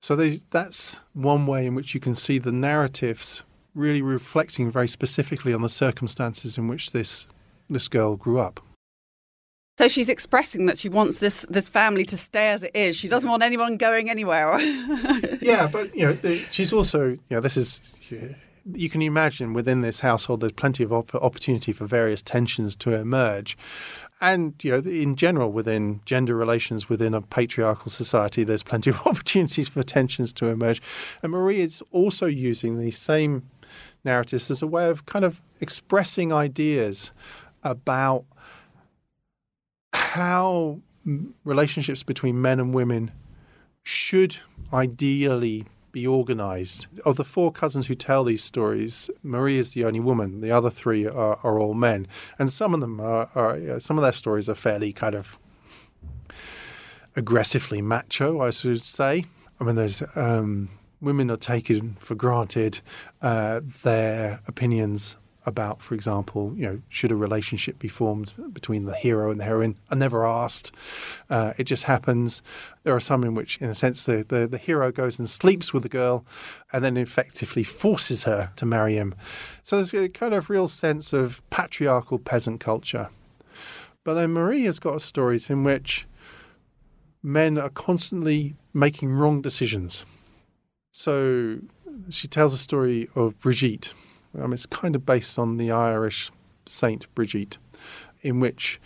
So, that's one way in which you can see the narratives really reflecting very specifically on the circumstances in which this, this girl grew up. So she's expressing that she wants this this family to stay as it is. She doesn't want anyone going anywhere. [LAUGHS] yeah, but you know, she's also you know this is. You can imagine within this household, there's plenty of op- opportunity for various tensions to emerge, and you know, in general, within gender relations within a patriarchal society, there's plenty of [LAUGHS] opportunities for tensions to emerge. And Marie is also using these same narratives as a way of kind of expressing ideas about how relationships between men and women should ideally be organized. Of the four cousins who tell these stories, Marie is the only woman. The other three are, are all men, and some of them are, are, some of their stories are fairly kind of aggressively macho, I should say. I mean, there's um, women are taken for granted. Uh, their opinions about, for example, you know, should a relationship be formed between the hero and the heroine are never asked. Uh, it just happens. There are some in which, in a sense, the, the, the hero goes and sleeps with the girl and then effectively forces her to marry him. So there's a kind of real sense of patriarchal peasant culture. But then Marie has got stories in which men are constantly making wrong decisions. So she tells a story of Brigitte. Um, it's kind of based on the Irish saint Brigitte, in which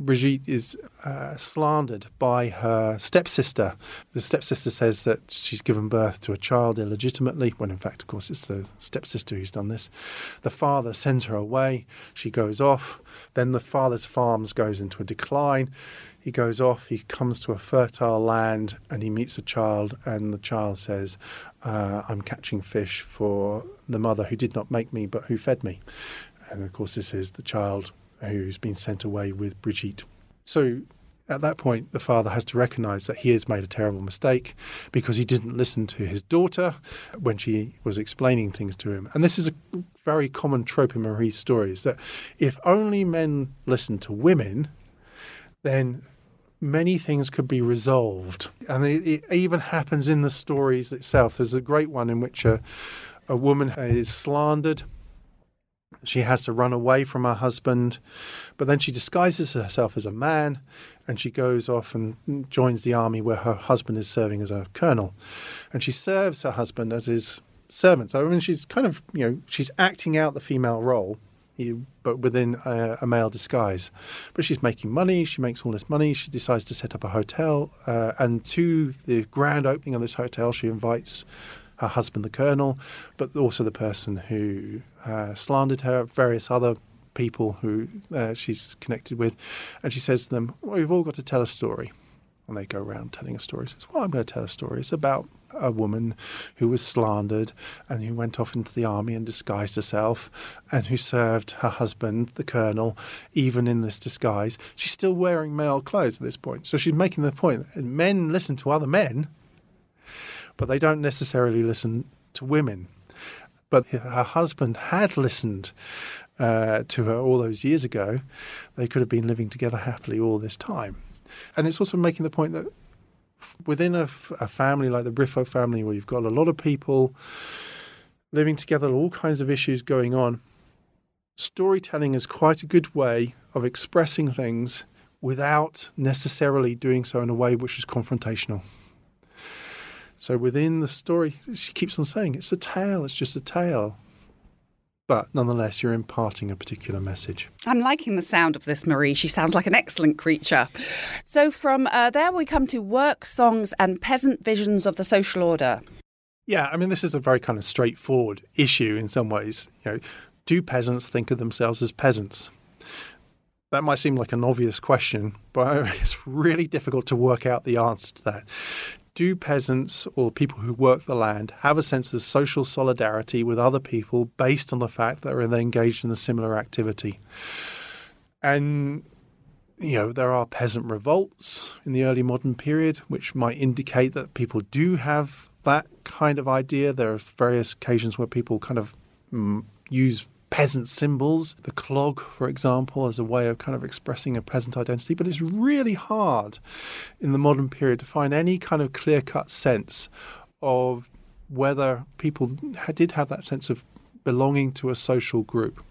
Brigitte is uh, slandered by her stepsister. The stepsister says that she's given birth to a child illegitimately, when in fact, of course, it's the stepsister who's done this. The father sends her away. She goes off. Then the father's farms goes into a decline. He goes off. He comes to a fertile land and he meets a child, and the child says, uh, "I'm catching fish for the mother who did not make me, but who fed me." And of course, this is the child who's been sent away with Brigitte. So at that point, the father has to recognize that he has made a terrible mistake because he didn't listen to his daughter when she was explaining things to him. And this is a very common trope in Marie's stories that if only men listened to women, then many things could be resolved. And it, it even happens in the stories itself. There's a great one in which a, a woman is slandered she has to run away from her husband, but then she disguises herself as a man and she goes off and joins the army where her husband is serving as a colonel. And she serves her husband as his servant. So, I mean, she's kind of, you know, she's acting out the female role but within a, a, male disguise. But she's making money. She makes all this money. She decides to set up a hotel. Uh, and to the grand opening of this hotel, she invites her husband, the colonel, but also the person who uh, slandered her, various other people who uh, she's connected with. And she says to them, Well, we've all got to tell a story. And they go around telling a story. She says, Well, I'm going to tell a story. It's about a woman who was slandered and who went off into the army and disguised herself and who served her husband, the colonel, even in this disguise. She's still wearing male clothes at this point. So she's making the point that men listen to other men, but they don't necessarily listen to women. But her husband had listened uh, to her all those years ago. They could have been living together happily all this time. And it's also making the point that within a, family like the Briffaut family, where you've got a lot of people living together, all kinds of issues going on, storytelling is quite a good way of expressing things without necessarily doing so in a way which is confrontational. So within the story, she keeps on saying it's a tale, it's just a tale but nonetheless, you're imparting a particular message. I'm liking the sound of this, Marie. She sounds like an excellent creature. So, from uh, there, we come to work songs and peasant visions of the social order. Yeah, I mean, this is a very kind of straightforward issue in some ways. You know, do peasants think of themselves as peasants? That might seem like an obvious question, but [LAUGHS] it's really difficult to work out the answer to that do peasants or people who work the land have a sense of social solidarity with other people based on the fact that they're engaged in a similar activity? And you know, there are peasant revolts in the early modern period, which might indicate that people do have that kind of idea. There are various occasions where people kind of mm, use peasant symbols, the clog, for example, as a way of kind of expressing a peasant identity. But it's really hard in the modern period to find any kind of clear cut sense of whether people did have that sense of belonging to a social group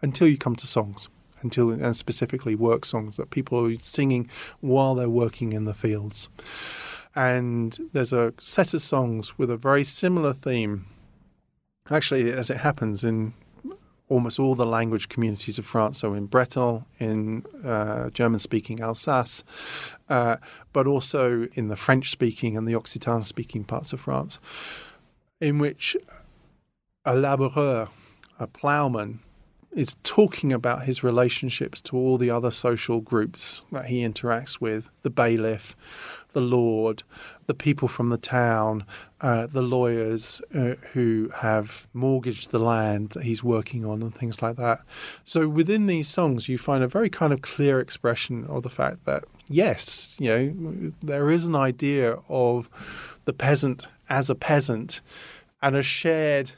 until you come to songs. Until and specifically work songs that people are singing while they're working in the fields. And there's a set of songs with a very similar theme actually, as it happens in almost all the language communities of France, so in Breton, in uh, German speaking Alsace, uh, but also in the French speaking and the Occitan speaking parts of France, in which a laboureur, a ploughman, is talking about his relationships to all the other social groups that he interacts with the bailiff, the lord, the people from the town, uh, the lawyers uh, who have mortgaged the land that he's working on, and things like that. So within these songs, you find a very kind of clear expression of the fact that, yes, you know, there is an idea of the peasant as a peasant and a shared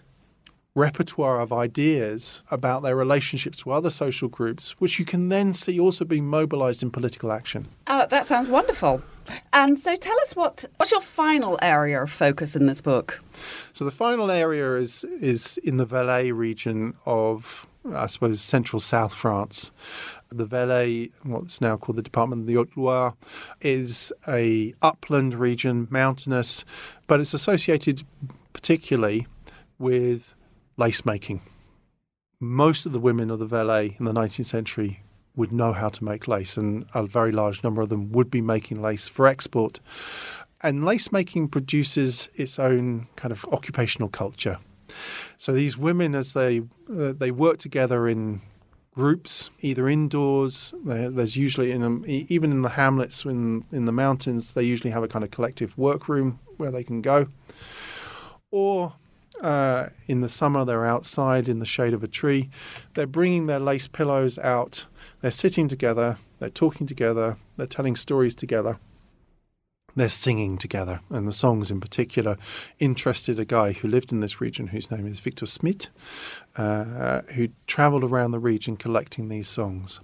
repertoire of ideas about their relationships to other social groups, which you can then see also being mobilized in political action. Uh, that sounds wonderful. And so tell us what what's your final area of focus in this book? So the final area is is in the Velay region of I suppose central South France. The Velay, what's now called the Department of the Haute-Loire, is a upland region, mountainous, but it's associated particularly with lace making. Most of the women of the Velay in the 19th century would know how to make lace, and a very large number of them would be making lace for export. And lace making produces its own kind of occupational culture. So these women, as they uh, they work together in groups, either indoors. There's usually in them, even in the hamlets in in the mountains, they usually have a kind of collective workroom where they can go, or uh, in the summer, they're outside in the shade of a tree. They're bringing their lace pillows out. They're sitting together. They're talking together. They're telling stories together. They're singing together. And the songs, in particular, interested a guy who lived in this region whose name is Victor Smith, uh, who traveled around the region collecting these songs.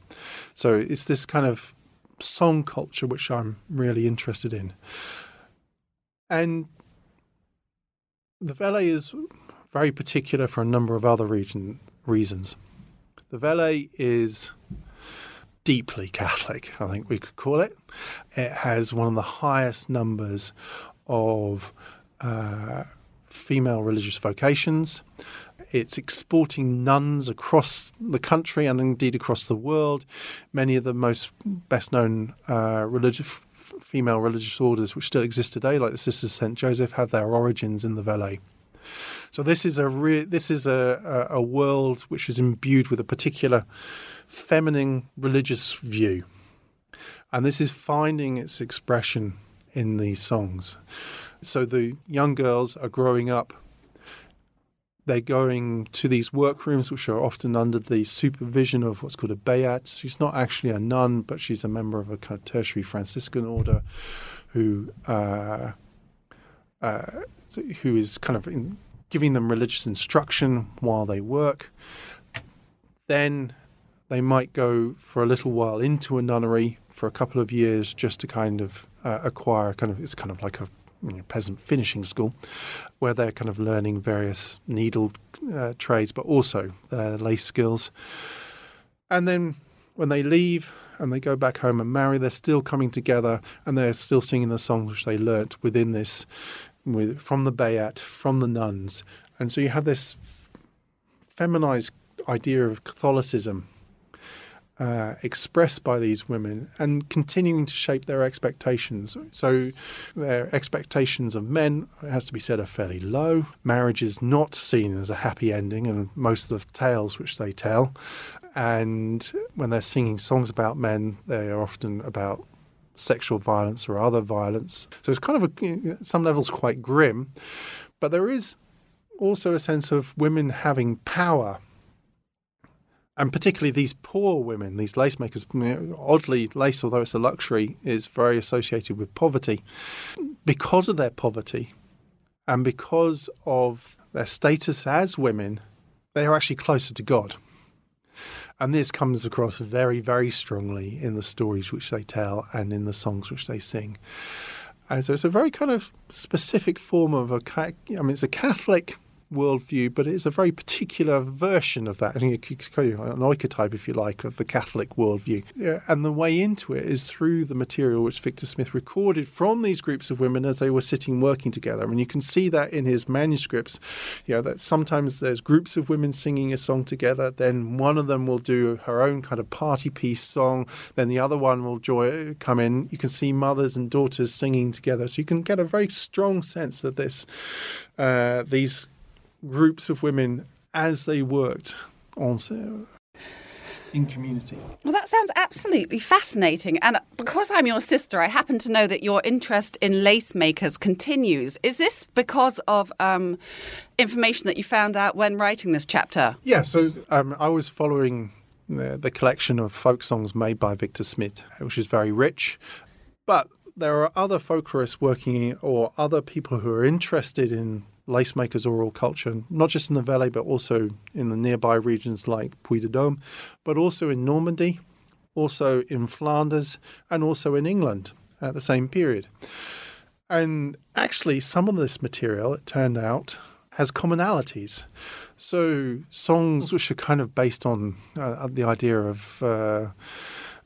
So it's this kind of song culture which I'm really interested in. And the Velay is very particular for a number of other region, reasons. The Velay is deeply Catholic, I think we could call it. It has one of the highest numbers of uh, female religious vocations. it's exporting nuns across the country and indeed across the world. Many of the most best known uh, religious female religious orders which still exist today, like the Sisters of Saint Joseph, have their origins in the Velay. So this is a re- this is a, a, a world which is imbued with a particular feminine religious view, and this is finding its expression in these songs. So the young girls are growing up. They're going to these workrooms, which are often under the supervision of what's called a béate. She's not actually a nun, but she's a member of a kind of tertiary Franciscan order, who uh, uh, who is kind of in, giving them religious instruction while they work. Then they might go for a little while into a nunnery for a couple of years just to kind of uh, acquire kind of it's kind of like a peasant finishing school where they're kind of learning various needle uh, trades, but also their lace skills. And then when they leave and they go back home and marry, they're still coming together and they're still singing the songs which they learnt within this, with, from the Béate, from the nuns. And so you have this feminized idea of Catholicism uh, expressed by these women and continuing to shape their expectations. So, their expectations of men, it has to be said, are fairly low. Marriage is not seen as a happy ending in most of the tales which they tell. And when they're singing songs about men, they are often about sexual violence or other violence. So, it's kind of, a, at some levels, quite grim. But there is also a sense of women having power and particularly these poor women, these lace makers, oddly, lace, although it's a luxury, is very associated with poverty. Because of their poverty and because of their status as women, they are actually closer to God. And this comes across very, very strongly in the stories which they tell and in the songs which they sing. And so it's a very kind of specific form of a, I mean, it's a Catholic worldview, but it's a very particular version of that. An archetype, if you like, of the Catholic worldview. And the way into it is through the material which Victor Smith recorded from these groups of women as they were sitting working together. I mean, you can see that in his manuscripts. You know that sometimes there's groups of women singing a song together. Then one of them will do her own kind of party piece song. Then the other one will joy, come in. You can see mothers and daughters singing together, so you can get a very strong sense of this. Uh, these groups of women as they worked on in community. Well, that sounds absolutely fascinating. And because I'm your sister, I happen to know that your interest in lace makers continues. Is this because of um, information that you found out when writing this chapter? Yeah, so um, I was following the, the collection of folk songs made by Victor Smith, which is very rich. But there are other folklorists working or other people who are interested in lace makers oral culture, not just in the Velay, but also in the nearby regions like Puy de Dôme, but also in Normandy, also in Flanders, and also in England at the same period. And actually, some of this material, it turned out, has commonalities. So, songs which are kind of based on uh, the idea of uh,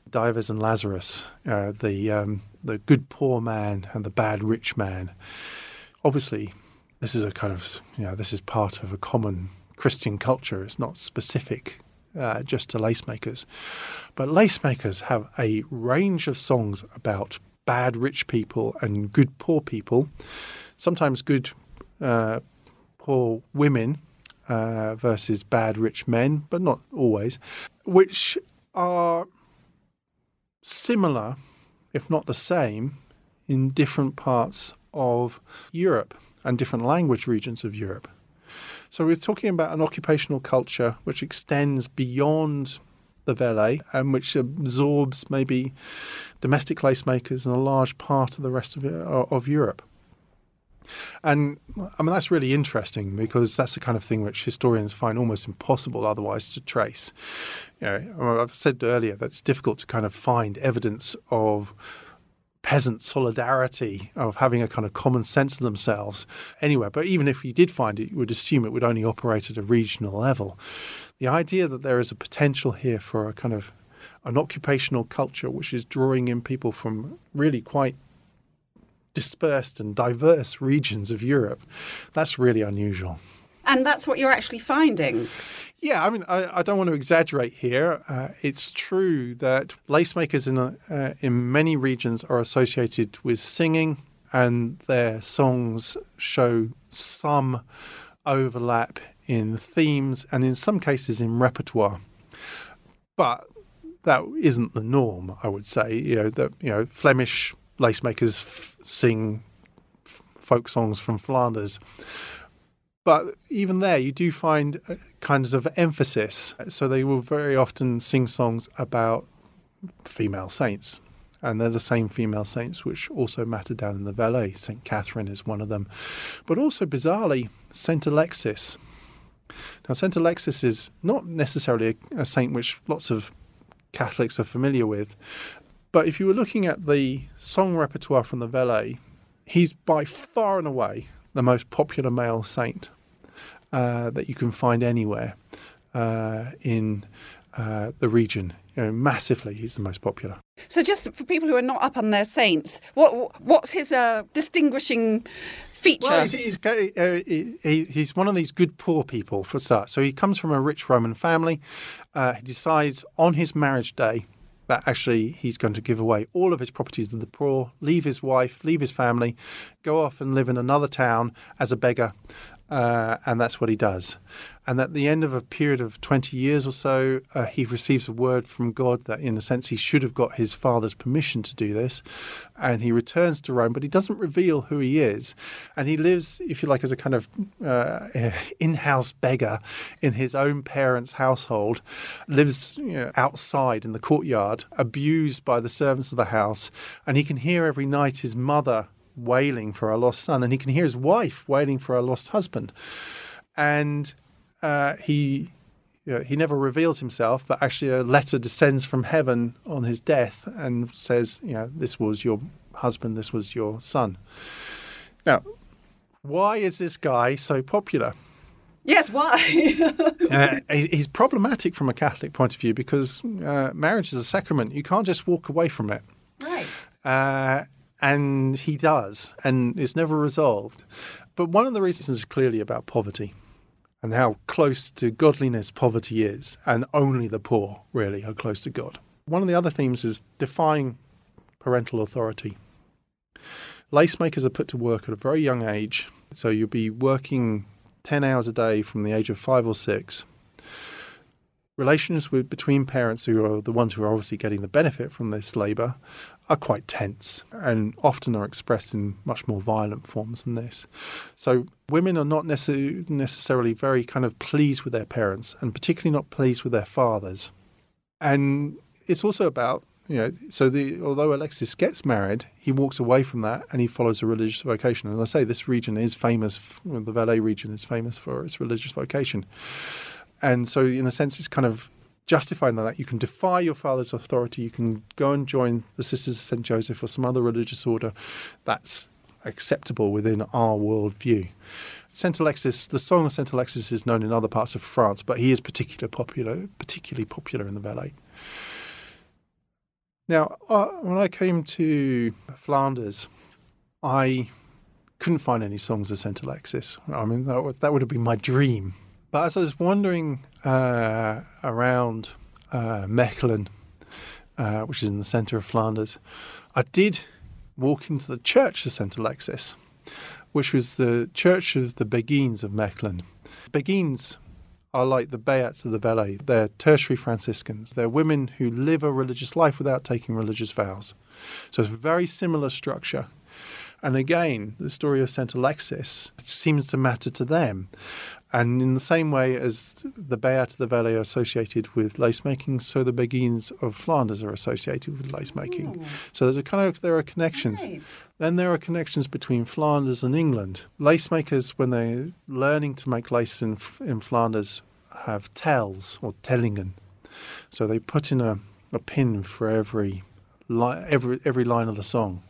Dives and Lazarus, uh, the um, the good poor man and the bad rich man. Obviously, this is a kind of you know this is part of a common Christian culture. It's not specific uh, just to lace makers, but lace makers have a range of songs about bad rich people and good poor people. Sometimes good uh, poor women uh, versus bad rich men, but not always, which are similar, if not the same, in different parts of Europe and different language regions of Europe. So we're talking about an occupational culture which extends beyond the Velay and which absorbs maybe domestic lace makers and a large part of the rest of, uh, of Europe. And I mean, that's really interesting because that's the kind of thing which historians find almost impossible otherwise to trace. You know, I've said earlier that it's difficult to kind of find evidence of peasant solidarity of having a kind of common sense of themselves anywhere. But even if you did find it, you would assume it would only operate at a regional level. The idea that there is a potential here for a kind of an occupational culture which is drawing in people from really quite dispersed and diverse regions of Europe, that's really unusual. And that's what you're actually finding. Yeah, I mean, I, I don't want to exaggerate here. Uh, it's true that lace makers in, uh, in many regions are associated with singing, and their songs show some overlap in themes and in some cases in repertoire. But that isn't the norm, I would say. You know, that you know, Flemish lace makers f- sing f- folk songs from Flanders. But even there, you do find uh, kinds of emphasis. So they will very often sing songs about female saints. And they're the same female saints which also matter down in the Velay. St. Catherine is one of them. But also, bizarrely, St. Alexis. Now, St. Alexis is not necessarily a, a saint which lots of Catholics are familiar with. But if you were looking at the song repertoire from the Velay, he's by far and away the most popular male saint uh, that you can find anywhere uh, in uh, the region. You know, massively, he's the most popular. So, just for people who are not up on their saints, what what's his uh, distinguishing feature? Well, he's, he's, uh, he, he's, one of these good poor people for start. So he comes from a rich Roman family. Uh, he decides on his marriage day that actually he's going to give away all of his properties to the poor, leave his wife, leave his family, go off and live in another town as a beggar, uh, and that's what he does. And at the end of a period of 20 years or so, uh, he receives a word from God that, in a sense, he should have got his father's permission to do this. And he returns to Rome, but he doesn't reveal who he is. And he lives, if you like, as a kind of uh, [LAUGHS] in house beggar in his own parents' household, lives you know, outside in the courtyard, abused by the servants of the house. And he can hear every night his mother wailing for a lost son, and he can hear his wife wailing for a lost husband. And uh, he you know, he never reveals himself, but actually a letter descends from heaven on his death and says, you know, this was your husband, this was your son. Now, why is this guy so popular? Yes, why? [LAUGHS] uh, he's problematic from a Catholic point of view because uh, marriage is a sacrament. You can't just walk away from it. Right. Uh, and he does, and it's never resolved. But one of the reasons is clearly about poverty and how close to godliness poverty is, and only the poor really are close to God. One of the other themes is defying parental authority. Lace makers are put to work at a very young age, so you'll be working 10 hours a day from the age of five or six relations with, between parents who are the ones who are obviously getting the benefit from this labour are quite tense and often are expressed in much more violent forms than this. So women are not necess- necessarily very kind of pleased with their parents and particularly not pleased with their fathers. And it's also about you know, so the although Alexis gets married, he walks away from that and he follows a religious vocation. And I say this region is famous, the Velay region is famous for its religious vocation. And so, in a sense, it's kind of justifying that you can defy your father's authority, you can go and join the Sisters of St. Joseph or some other religious order that's acceptable within our worldview. St. Alexis, the song of St. Alexis is known in other parts of France, but he is particularly popular, particularly popular in the Velay. Now, uh, when I came to Flanders, I couldn't find any songs of St. Alexis. I mean, that would, that would have been my dream but as I was wandering uh, around uh, Mechelen, uh, which is in the centre of Flanders, I did walk into the church of St. Alexis, which was the church of the Beguines of Mechelen. Beguines are like the Béates of the Velay. They're tertiary Franciscans. They're women who live a religious life without taking religious vows. So it's a very similar structure. And again, the story of St. Alexis seems to matter to them. And in the same way as the Béate of the Velay are associated with lace making, so the Beguines of Flanders are associated with lace making. Oh. So there's a kind of there are connections. Right. Then there are connections between Flanders and England. Lace makers, when they're learning to make lace in, in Flanders, have tells or tellingen. So they put in a, a pin for every li- every every line of the song.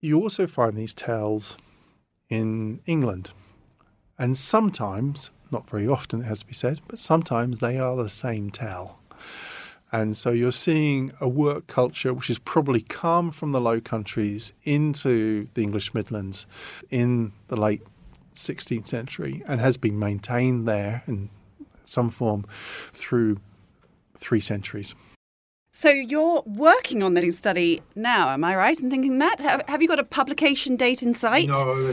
You also find these tells in England. And sometimes, not very often it has to be said, but sometimes they are the same tell. And so you're seeing a work culture which has probably come from the Low Countries into the English Midlands in the late 16th century and has been maintained there in some form through three centuries. So you're working on the study now, am I right in thinking that? Have, you got a publication date in sight? No,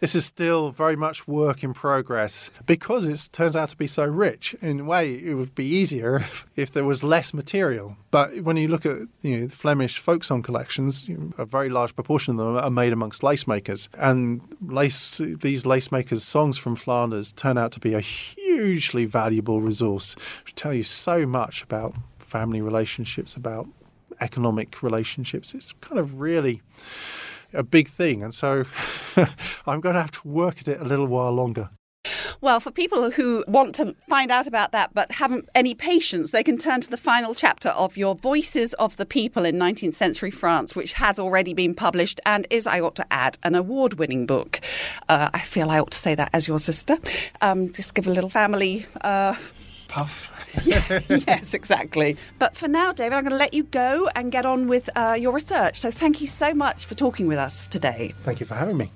this is still very much work in progress because it turns out to be so rich. In a way, it would be easier if, if there was less material. But when you look at you know, Flemish folk song collections, a very large proportion of them are made amongst lace makers, and lace these lace makers' songs from Flanders turn out to be a hugely valuable resource. to tell you so much about family relationships, about economic relationships. It's kind of really a big thing. And so [LAUGHS] I'm going to have to work at it a little while longer. Well, for people who want to find out about that but haven't any patience, they can turn to the final chapter of your Voices of the People in 19th Century France, which has already been published and is, I ought to add, an award winning book. Uh, I feel I ought to say that as your sister. Um, just give a little family. Uh, Puff. [LAUGHS] yes, exactly. But for now, David, I'm going to let you go and get on with uh, your research. So thank you so much for talking with us today. Thank you for having me.